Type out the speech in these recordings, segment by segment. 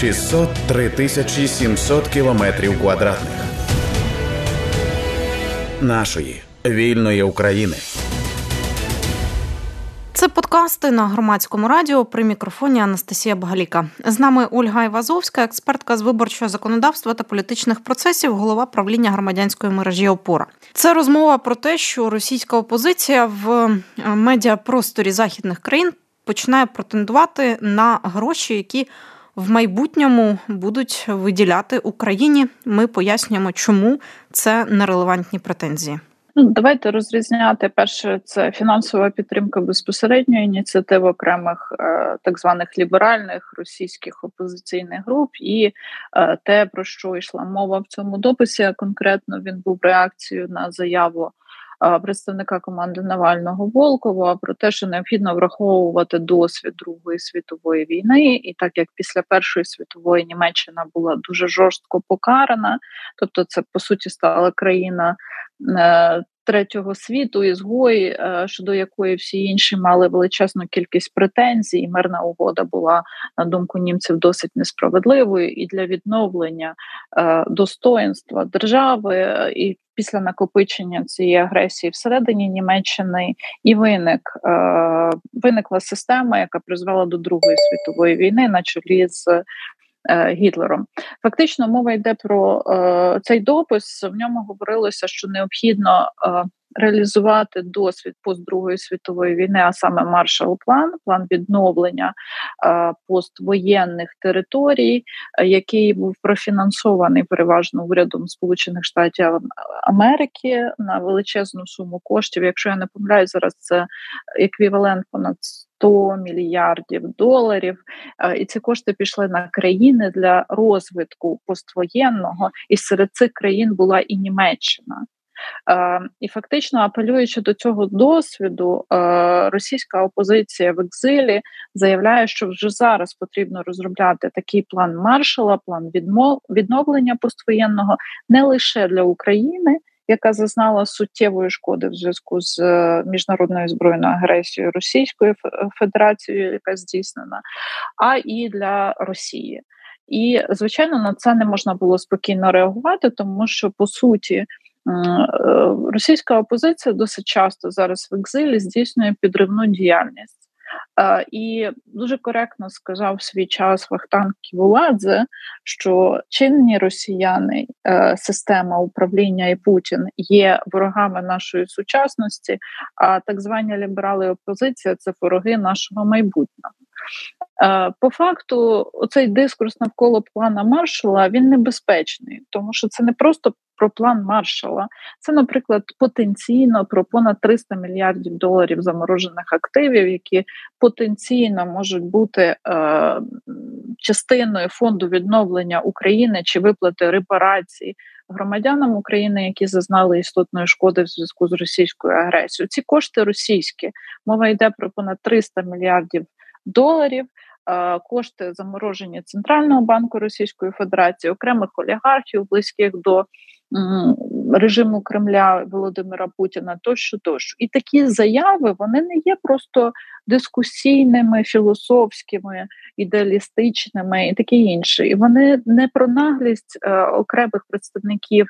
603 тисячі 700 кілометрів квадратних нашої вільної України. Це подкасти на громадському радіо при мікрофоні Анастасія Багаліка. З нами Ольга Івазовська, експертка з виборчого законодавства та політичних процесів, голова правління громадянської мережі ОПОРА. Це розмова про те, що російська опозиція в е, медіапросторі західних країн починає претендувати на гроші, які в майбутньому будуть виділяти Україні. Ми пояснюємо, чому це нерелевантні претензії. Ну, давайте розрізняти перше, це фінансова підтримка безпосередньої ініціативи окремих е, так званих ліберальних російських опозиційних груп, і е, те, про що йшла мова в цьому дописі. Конкретно він був реакцією на заяву представника команди Навального Волкова про те, що необхідно враховувати досвід Другої світової війни, і так як після Першої світової Німеччина була дуже жорстко покарана, тобто це по суті стала країна. Е, третього світу ізгої, е, щодо якої всі інші мали величезну кількість претензій. Мирна угода була на думку німців досить несправедливою і для відновлення е, достоинства держави і після накопичення цієї агресії всередині Німеччини і виник е, виникла система, яка призвела до Другої світової війни на чолі з е, Гітлером. Фактично, мова йде про е, цей допис. В ньому говорилося, що необхідно е, реалізувати досвід пост Другої світової війни, а саме маршал план, відновлення е, поствоєнних територій, е, який був профінансований переважно урядом Сполучених Штатів Америки на величезну суму коштів. Якщо я не помиляю, зараз це еквівалент понад 100 мільярдів доларів, е, і ці кошти пішли на країни для розвитку поствоєнного, і серед цих країн була і Німеччина. Е, і фактично апелюючи до цього досвіду, е, російська опозиція в екзилі заявляє, що вже зараз потрібно розробляти такий план маршала, план відновлення поствоєнного не лише для України. Яка зазнала суттєвої шкоди в зв'язку з е, міжнародною збройною агресією Російською Федерацією, яка здійснена, а і для Росії. І звичайно на це не можна було спокійно реагувати, тому що по суті російська опозиція досить часто зараз в екзилі здійснює підривну діяльність. Е, і дуже коректно сказав в свій час Вахтанг Ківуладзе, що чинні росіяни, е, система управління і Путін є ворогами нашої сучасності, а так звані ліберали опозиція це вороги нашого майбутнього. По факту, оцей дискурс навколо плана маршала він небезпечний, тому що це не просто про план маршала, це, наприклад, потенційно про понад 300 мільярдів доларів заморожених активів, які потенційно можуть бути е, частиною фонду відновлення України чи виплати репарацій громадянам України, які зазнали істотної шкоди в зв'язку з російською агресією. Ці кошти російські мова йде про понад 300 мільярдів доларів. Кошти заморожені Центрального банку Російської Федерації, окремих олігархів, близьких до режиму Кремля Володимира Путіна, тощо, тощо. І такі заяви вони не є просто дискусійними, філософськими, ідеалістичними і таке інше. І вони не про наглість е, окремих представників.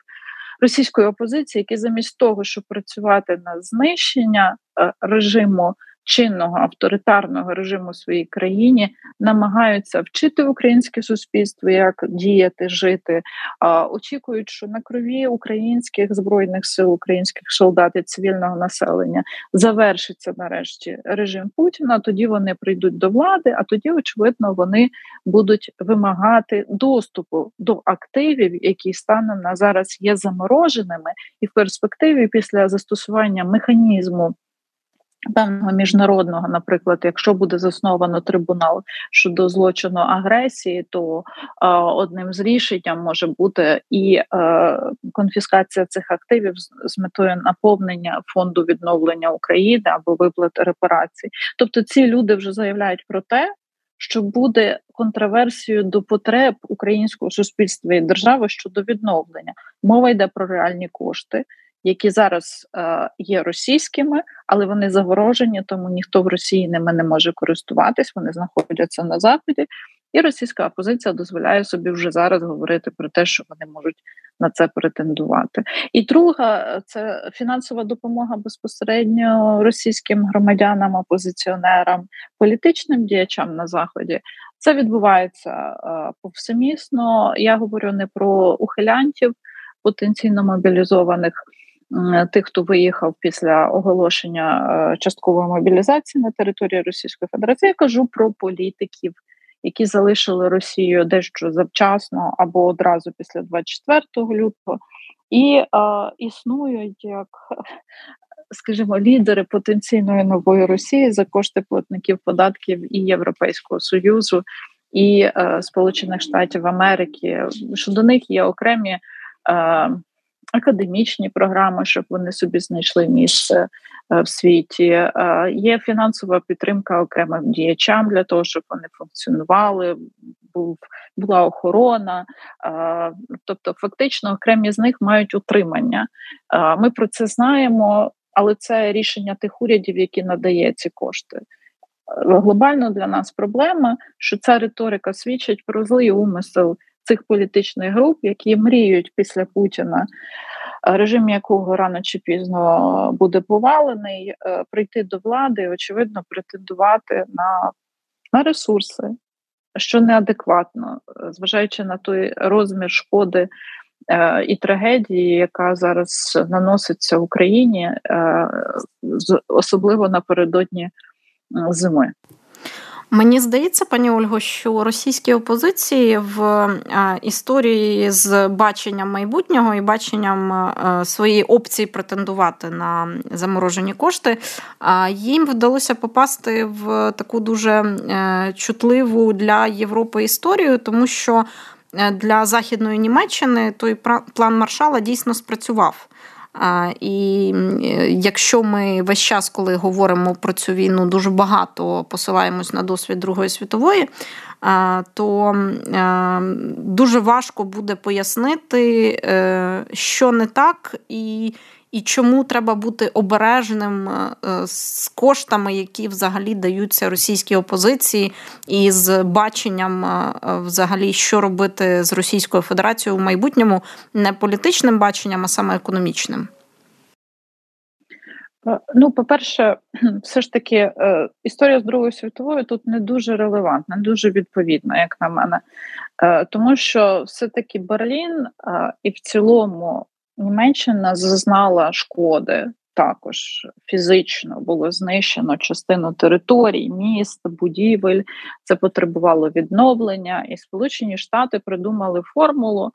Російської опозиції, які замість того, щоб працювати на знищення е, режиму чинного авторитарного режиму в своїй країні намагаються вчити українське суспільство, як діяти, жити, очікують, що на крові українських збройних сил, українських солдат і цивільного населення завершиться нарешті режим Путіна. Тоді вони прийдуть до влади, а тоді, очевидно, вони будуть вимагати доступу до активів, які станом на зараз є замороженими, і в перспективі після застосування механізму. Певного міжнародного, наприклад, якщо буде засновано трибунал щодо злочину агресії, то е, одним з рішенням може бути і е, конфіскація цих активів з, з метою наповнення фонду відновлення України або виплати репарацій. Тобто ці люди вже заявляють про те, що буде контраверсією до потреб українського суспільства і держави щодо відновлення. Мова йде про реальні кошти які зараз е, є російськими, але вони загорожені, тому ніхто в Росії ними не може користуватись. Вони знаходяться на заході. І російська опозиція дозволяє собі вже зараз говорити про те, що вони можуть на це претендувати. І друга це фінансова допомога безпосередньо російським громадянам, опозиціонерам, політичним діячам на заході. Це відбувається е, повсемісно. Я говорю не про ухилянтів потенційно мобілізованих. Тих, хто виїхав після оголошення е, часткової мобілізації на території Російської Федерації, я кажу про політиків, які залишили Росію дещо завчасно або одразу після 24 лютого, і е, існують як, скажімо, лідери потенційної нової Росії за кошти платників податків і Європейського союзу і е, Сполучених Штатів Америки. Що до них є окремі. Е, Академічні програми, щоб вони собі знайшли місце Е, в світі. Е, є фінансова підтримка окремим діячам для того, щоб вони функціонували. Був була охорона, е, тобто, фактично, окремі з них мають утримання. Ми про це знаємо, але це рішення тих урядів, які надає ці кошти. Глобально для нас проблема, що ця риторика свідчить про злий умисел цих політичних груп, які мріють після Путіна режим якого рано чи пізно буде повалений, е, прийти до влади і, очевидно, претендувати на, на ресурси, що неадекватно, е, зважаючи на той розмір шкоди. Е, і трагедії, яка зараз наноситься в Україні, особливо напередодні зими. Мені здається, пані Ольго, що російські опозиції в е, історії з баченням майбутнього і баченням е, своєї опції претендувати на заморожені кошти, їм вдалося попасти в таку дуже е, чутливу для Європи історію, тому що для Західної Німеччини той план маршала дійсно спрацював. І якщо ми весь час, коли говоримо про цю війну, дуже багато посилаємось на досвід Другої світової, то дуже важко буде пояснити, е, що не так, і і чому треба бути обережним е, з коштами, які взагалі даються російській опозиції, і з баченням, е, взагалі, що робити з Російською Федерацією в майбутньому, не політичним баченням, а саме економічним. Е, ну, по-перше, все ж таки, історія з Другою світовою тут не дуже релевантна, не дуже відповідна, як на мене, тому що все-таки Берлін і в цілому Німеччина зазнала шкоди. Також фізично було знищено частину територій, міст, будівель. Це потребувало відновлення, і Сполучені Штати придумали формулу,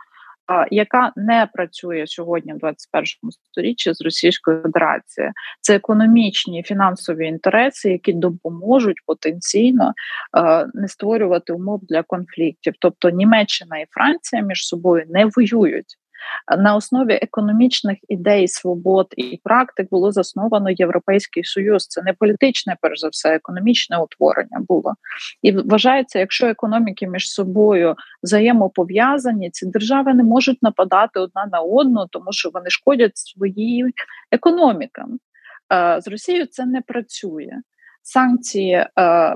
яка не працює сьогодні в 21 сторіччі з Російською Федерацією. Це економічні і фінансові інтереси, які допоможуть потенційно не створювати умов для конфліктів. Тобто Німеччина і Франція між собою не воюють на основі економічних ідей, свобод і практик було засновано Європейський Союз. Це не політичне, перш за все, економічне утворення було і вважається, якщо економіки між собою взаємопов'язані, ці держави не можуть нападати одна на одну, тому що вони шкодять своїм економікам. З Росією це не працює. Санкції е,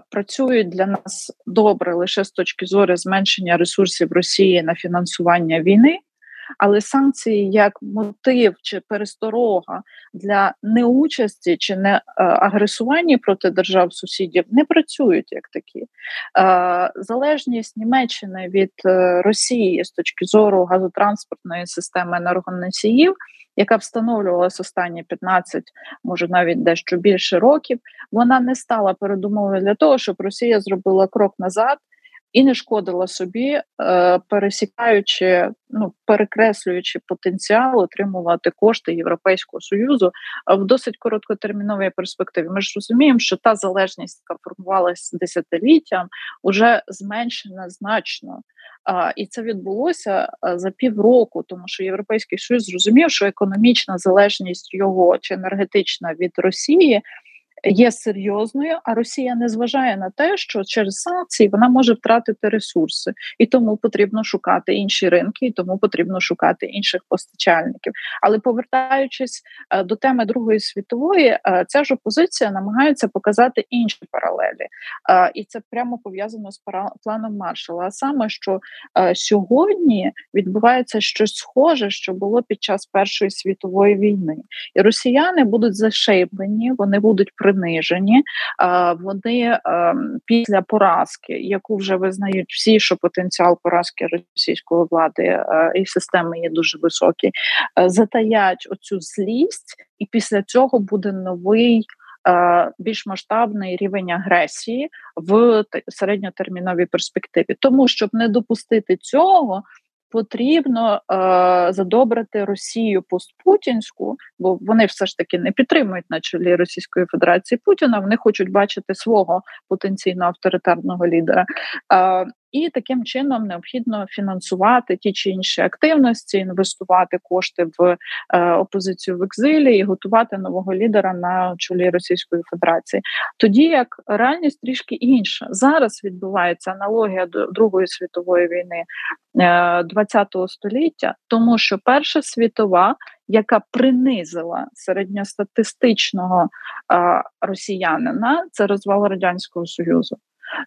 працюють для нас добре лише з точки зору зменшення ресурсів Росії на фінансування війни, але санкції як мотив чи пересторога для неучасті чи не е, агресування проти держав сусідів не працюють як такі. Е, залежність Німеччини від е, Росії з точки зору газотранспортної системи енергоносіїв. Яка встановлювалася останні 15, може навіть дещо більше років, вона не стала передумовою для того, щоб Росія зробила крок назад і не шкодила собі, е, пересікаючи, ну перекреслюючи потенціал отримувати кошти Європейського союзу в досить короткотерміновій перспективі. Ми ж розуміємо, що та залежність, яка формувалася десятиліттям, вже зменшена значно. І це відбулося за півроку, тому що європейський союз зрозумів, що економічна залежність його чи енергетична від Росії є серйозною, а Росія не зважає на те, що через санкції вона може втратити ресурси, і тому потрібно шукати інші ринки, і тому потрібно шукати інших постачальників. Але повертаючись е, до теми Другої світової, е, ця ж опозиція намагається показати інші паралелі, е, і це прямо пов'язано з планом Маршала. А саме що сьогодні відбувається щось схоже, що було під час Першої світової війни, і росіяни будуть зашейблені, вони будуть принижені. Вони ем, після поразки, яку вже визнають всі, що потенціал поразки російської влади е, і системи є дуже високий, е, затаять оцю злість, і після цього буде новий. Е, більш масштабний рівень агресії в середньотерміновій перспективі, тому щоб не допустити цього, потрібно е, задобрити Росію постпутінську, бо вони все ж таки не підтримують на чолі Російської Федерації Путіна. Вони хочуть бачити свого потенційно авторитарного лідера. Е, і таким чином необхідно фінансувати ті чи інші активності, інвестувати кошти в е, опозицію в екзилі і готувати нового лідера на чолі Російської Федерації. Тоді як реальність трішки інша зараз відбувається аналогія до Другої світової війни ХХ е, століття, тому що Перша світова. Яка принизила середньостатистичного е, росіянина, це розвал радянського союзу.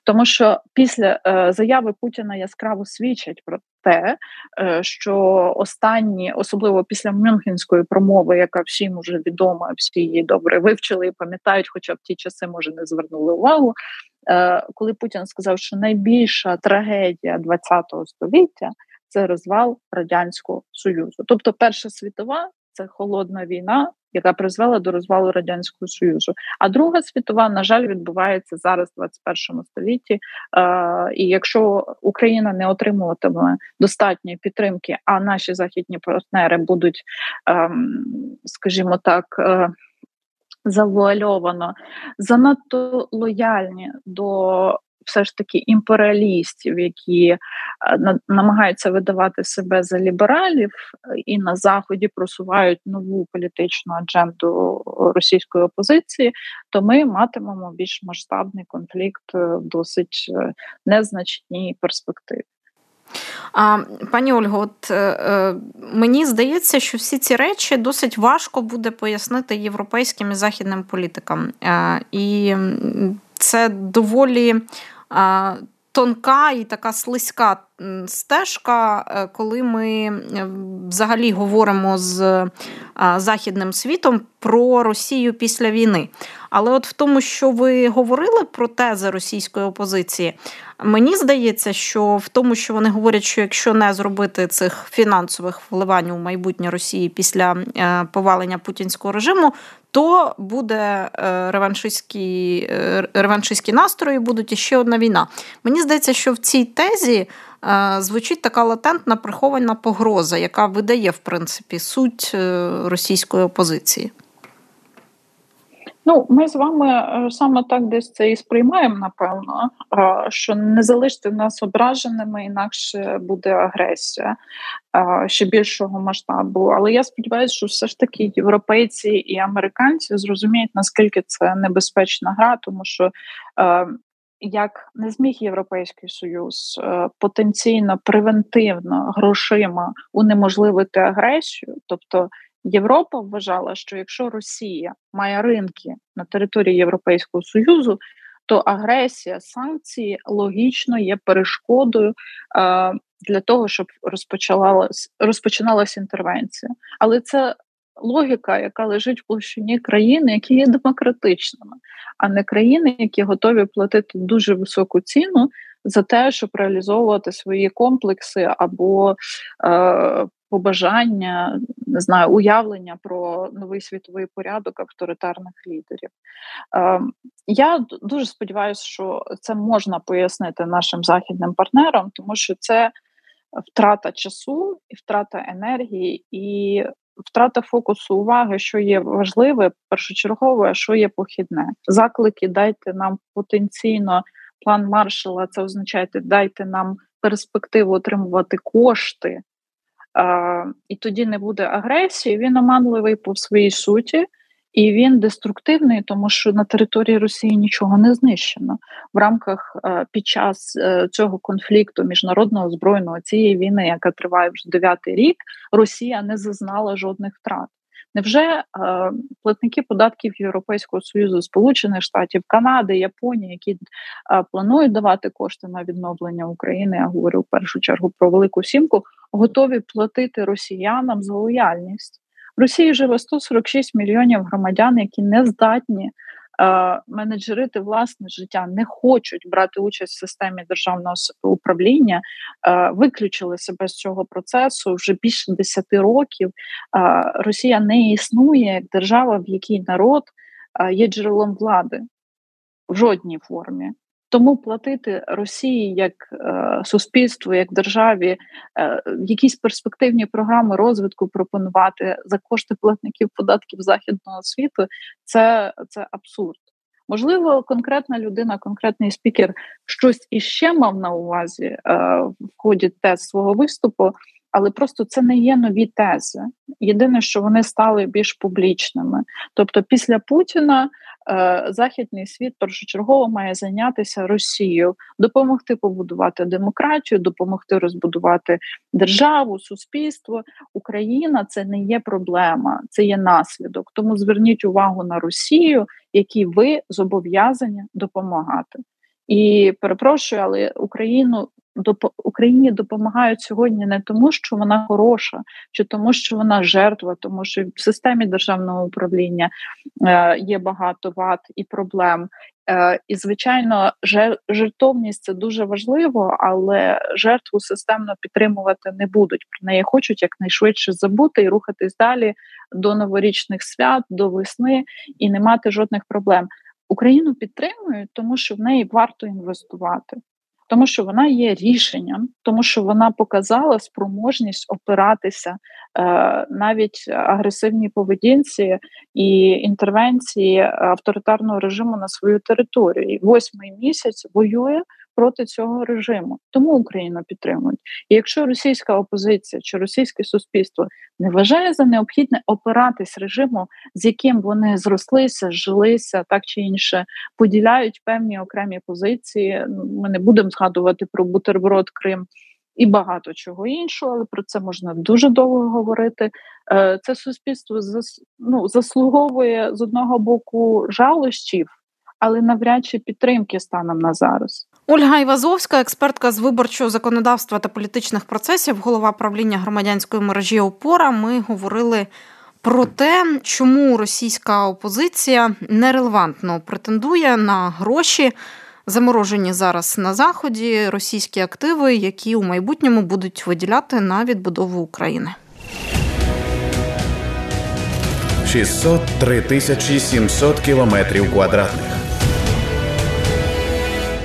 Тому що після е, заяви Путіна яскраво свідчать про те, е, що останні, особливо після Мюнхенської промови, яка всім уже відома, всі її добре вивчили і пам'ятають, хоча в ті часи може не звернули увагу. Е, коли Путін сказав, що найбільша трагедія ХХ століття це розвал радянського союзу, тобто Перша світова це холодна війна, яка призвела до розвалу радянського союзу. А друга світова, на жаль, відбувається зараз в 21 столітті. Е, І якщо Україна не отримуватиме достатньої підтримки, а наші західні партнери будуть, е, скажімо так. Е, Завуальовано занадто лояльні до все ж таки імперіалістів, які е, намагаються видавати себе за лібералів, і на заході просувають нову політичну адженду російської опозиції, то ми матимемо більш масштабний конфлікт в досить е, незначній перспективі. А, Пані Ольго, от е, мені здається, що всі ці речі досить важко буде пояснити європейським і західним політикам. Е, і це доволі тонка і така слизька стежка, е, коли ми взагалі говоримо з західним світом про Росію після війни. Але от в тому, що ви говорили про тези російської опозиції, мені здається, що в тому, що вони говорять, що якщо не зробити цих фінансових вливань у майбутнє Росії після е, повалення путінського режиму, то буде е, реваншистські, е, реваншистські настрої, будуть іще одна війна. Мені здається, що в цій тезі звучить така латентна прихована погроза, яка видає в принципі суть російської опозиції. Ну, ми з вами е, саме так десь це і сприймаємо, напевно, що не залиште нас ображеними, інакше буде агресія ще більшого масштабу. Але я сподіваюся, що все ж таки європейці і американці зрозуміють, наскільки це небезпечна гра, тому що. Е, як не зміг Європейський Союз е, потенційно превентивно грошима унеможливити агресію, тобто Європа вважала, що якщо Росія має ринки на території Європейського Союзу, то агресія санкції логічно є перешкодою е, для того, щоб розпочалась розпочиналася інтервенція. Але це логіка, яка лежить в площині країни, які є демократичними, а не країни, які готові платити дуже високу ціну за те, щоб реалізовувати свої комплекси або е, побажання, не знаю, уявлення про новий світовий порядок авторитарних лідерів. Е, я дуже сподіваюся, що це можна пояснити нашим західним партнерам, тому що це втрата часу і втрата енергії і. Втрата фокусу уваги, що є важливе, першочергове, а що є похідне. Заклики дайте нам потенційно план маршала. Це означає, дайте нам перспективу отримувати кошти і тоді не буде агресії. Він оманливий по своїй суті, І він деструктивний, тому що на території Росії нічого не знищено в рамках е, під час е, цього конфлікту міжнародного збройного цієї війни, яка триває вже дев'ятий рік. Росія не зазнала жодних втрат. Невже е, платники податків Європейського союзу, Сполучених Штатів, Канади, Японії, які е, планують давати кошти на відновлення України, я говорю в першу чергу про велику сімку, готові платити росіянам за лояльність? В Росії живе 146 мільйонів громадян, які не здатні Е, менеджерити власне життя не хочуть брати участь в системі державного управління, е, виключили себе з цього процесу вже більше 10 років. Е, Росія не існує як держава, в якій народ є джерелом влади в жодній формі. Тому платити Росії як е, суспільству, як державі е, якісь перспективні програми розвитку пропонувати за кошти платників податків західного світу, це, це абсурд. Можливо, конкретна людина, конкретний спікер щось іще мав на увазі е, в ході тез свого виступу, але просто це не є нові тези. Єдине, що вони стали більш публічними. Тобто, після Путіна західний світ першочергово має зайнятися Росією, допомогти побудувати демократію, допомогти розбудувати державу, суспільство. Україна це не є проблема, це є наслідок. Тому зверніть увагу на Росію, якій ви зобов'язані допомагати. І перепрошую, але Україну Україні допомагають сьогодні не тому, що вона хороша, чи тому, що вона жертва, тому що в системі державного управління е, є багато вад і проблем. Е, і, звичайно, жертовність це дуже важливо, але жертву системно підтримувати не будуть. Про неї хочуть якнайшвидше забути і рухатись далі до новорічних свят, до весни і не мати жодних проблем. Україну підтримують, тому що в неї варто інвестувати тому що вона є рішенням, тому що вона показала спроможність опиратися е, навіть агресивній поведінці і інтервенції авторитарного режиму на свою територію. І Восьмий місяць воює проти цього режиму. Тому Україну підтримують. І якщо російська опозиція чи російське суспільство не вважає за необхідне опиратись режиму, з яким вони зрослися, жилися так чи інше, поділяють певні окремі позиції. Ми не будемо згадувати про бутерброд Крим. І багато чого іншого, але про це можна дуже довго говорити. Е, це суспільство ну, заслуговує з одного боку жалощів, але навряд чи підтримки станом на зараз. Ольга Івазовська, експертка з виборчого законодавства та політичних процесів, голова правління громадянської мережі ОПОРА. Ми говорили про те, чому російська опозиція нерелевантно претендує на гроші, заморожені зараз на заході, російські активи, які у майбутньому будуть виділяти на відбудову України. 603 тисячі 700 кілометрів квадратних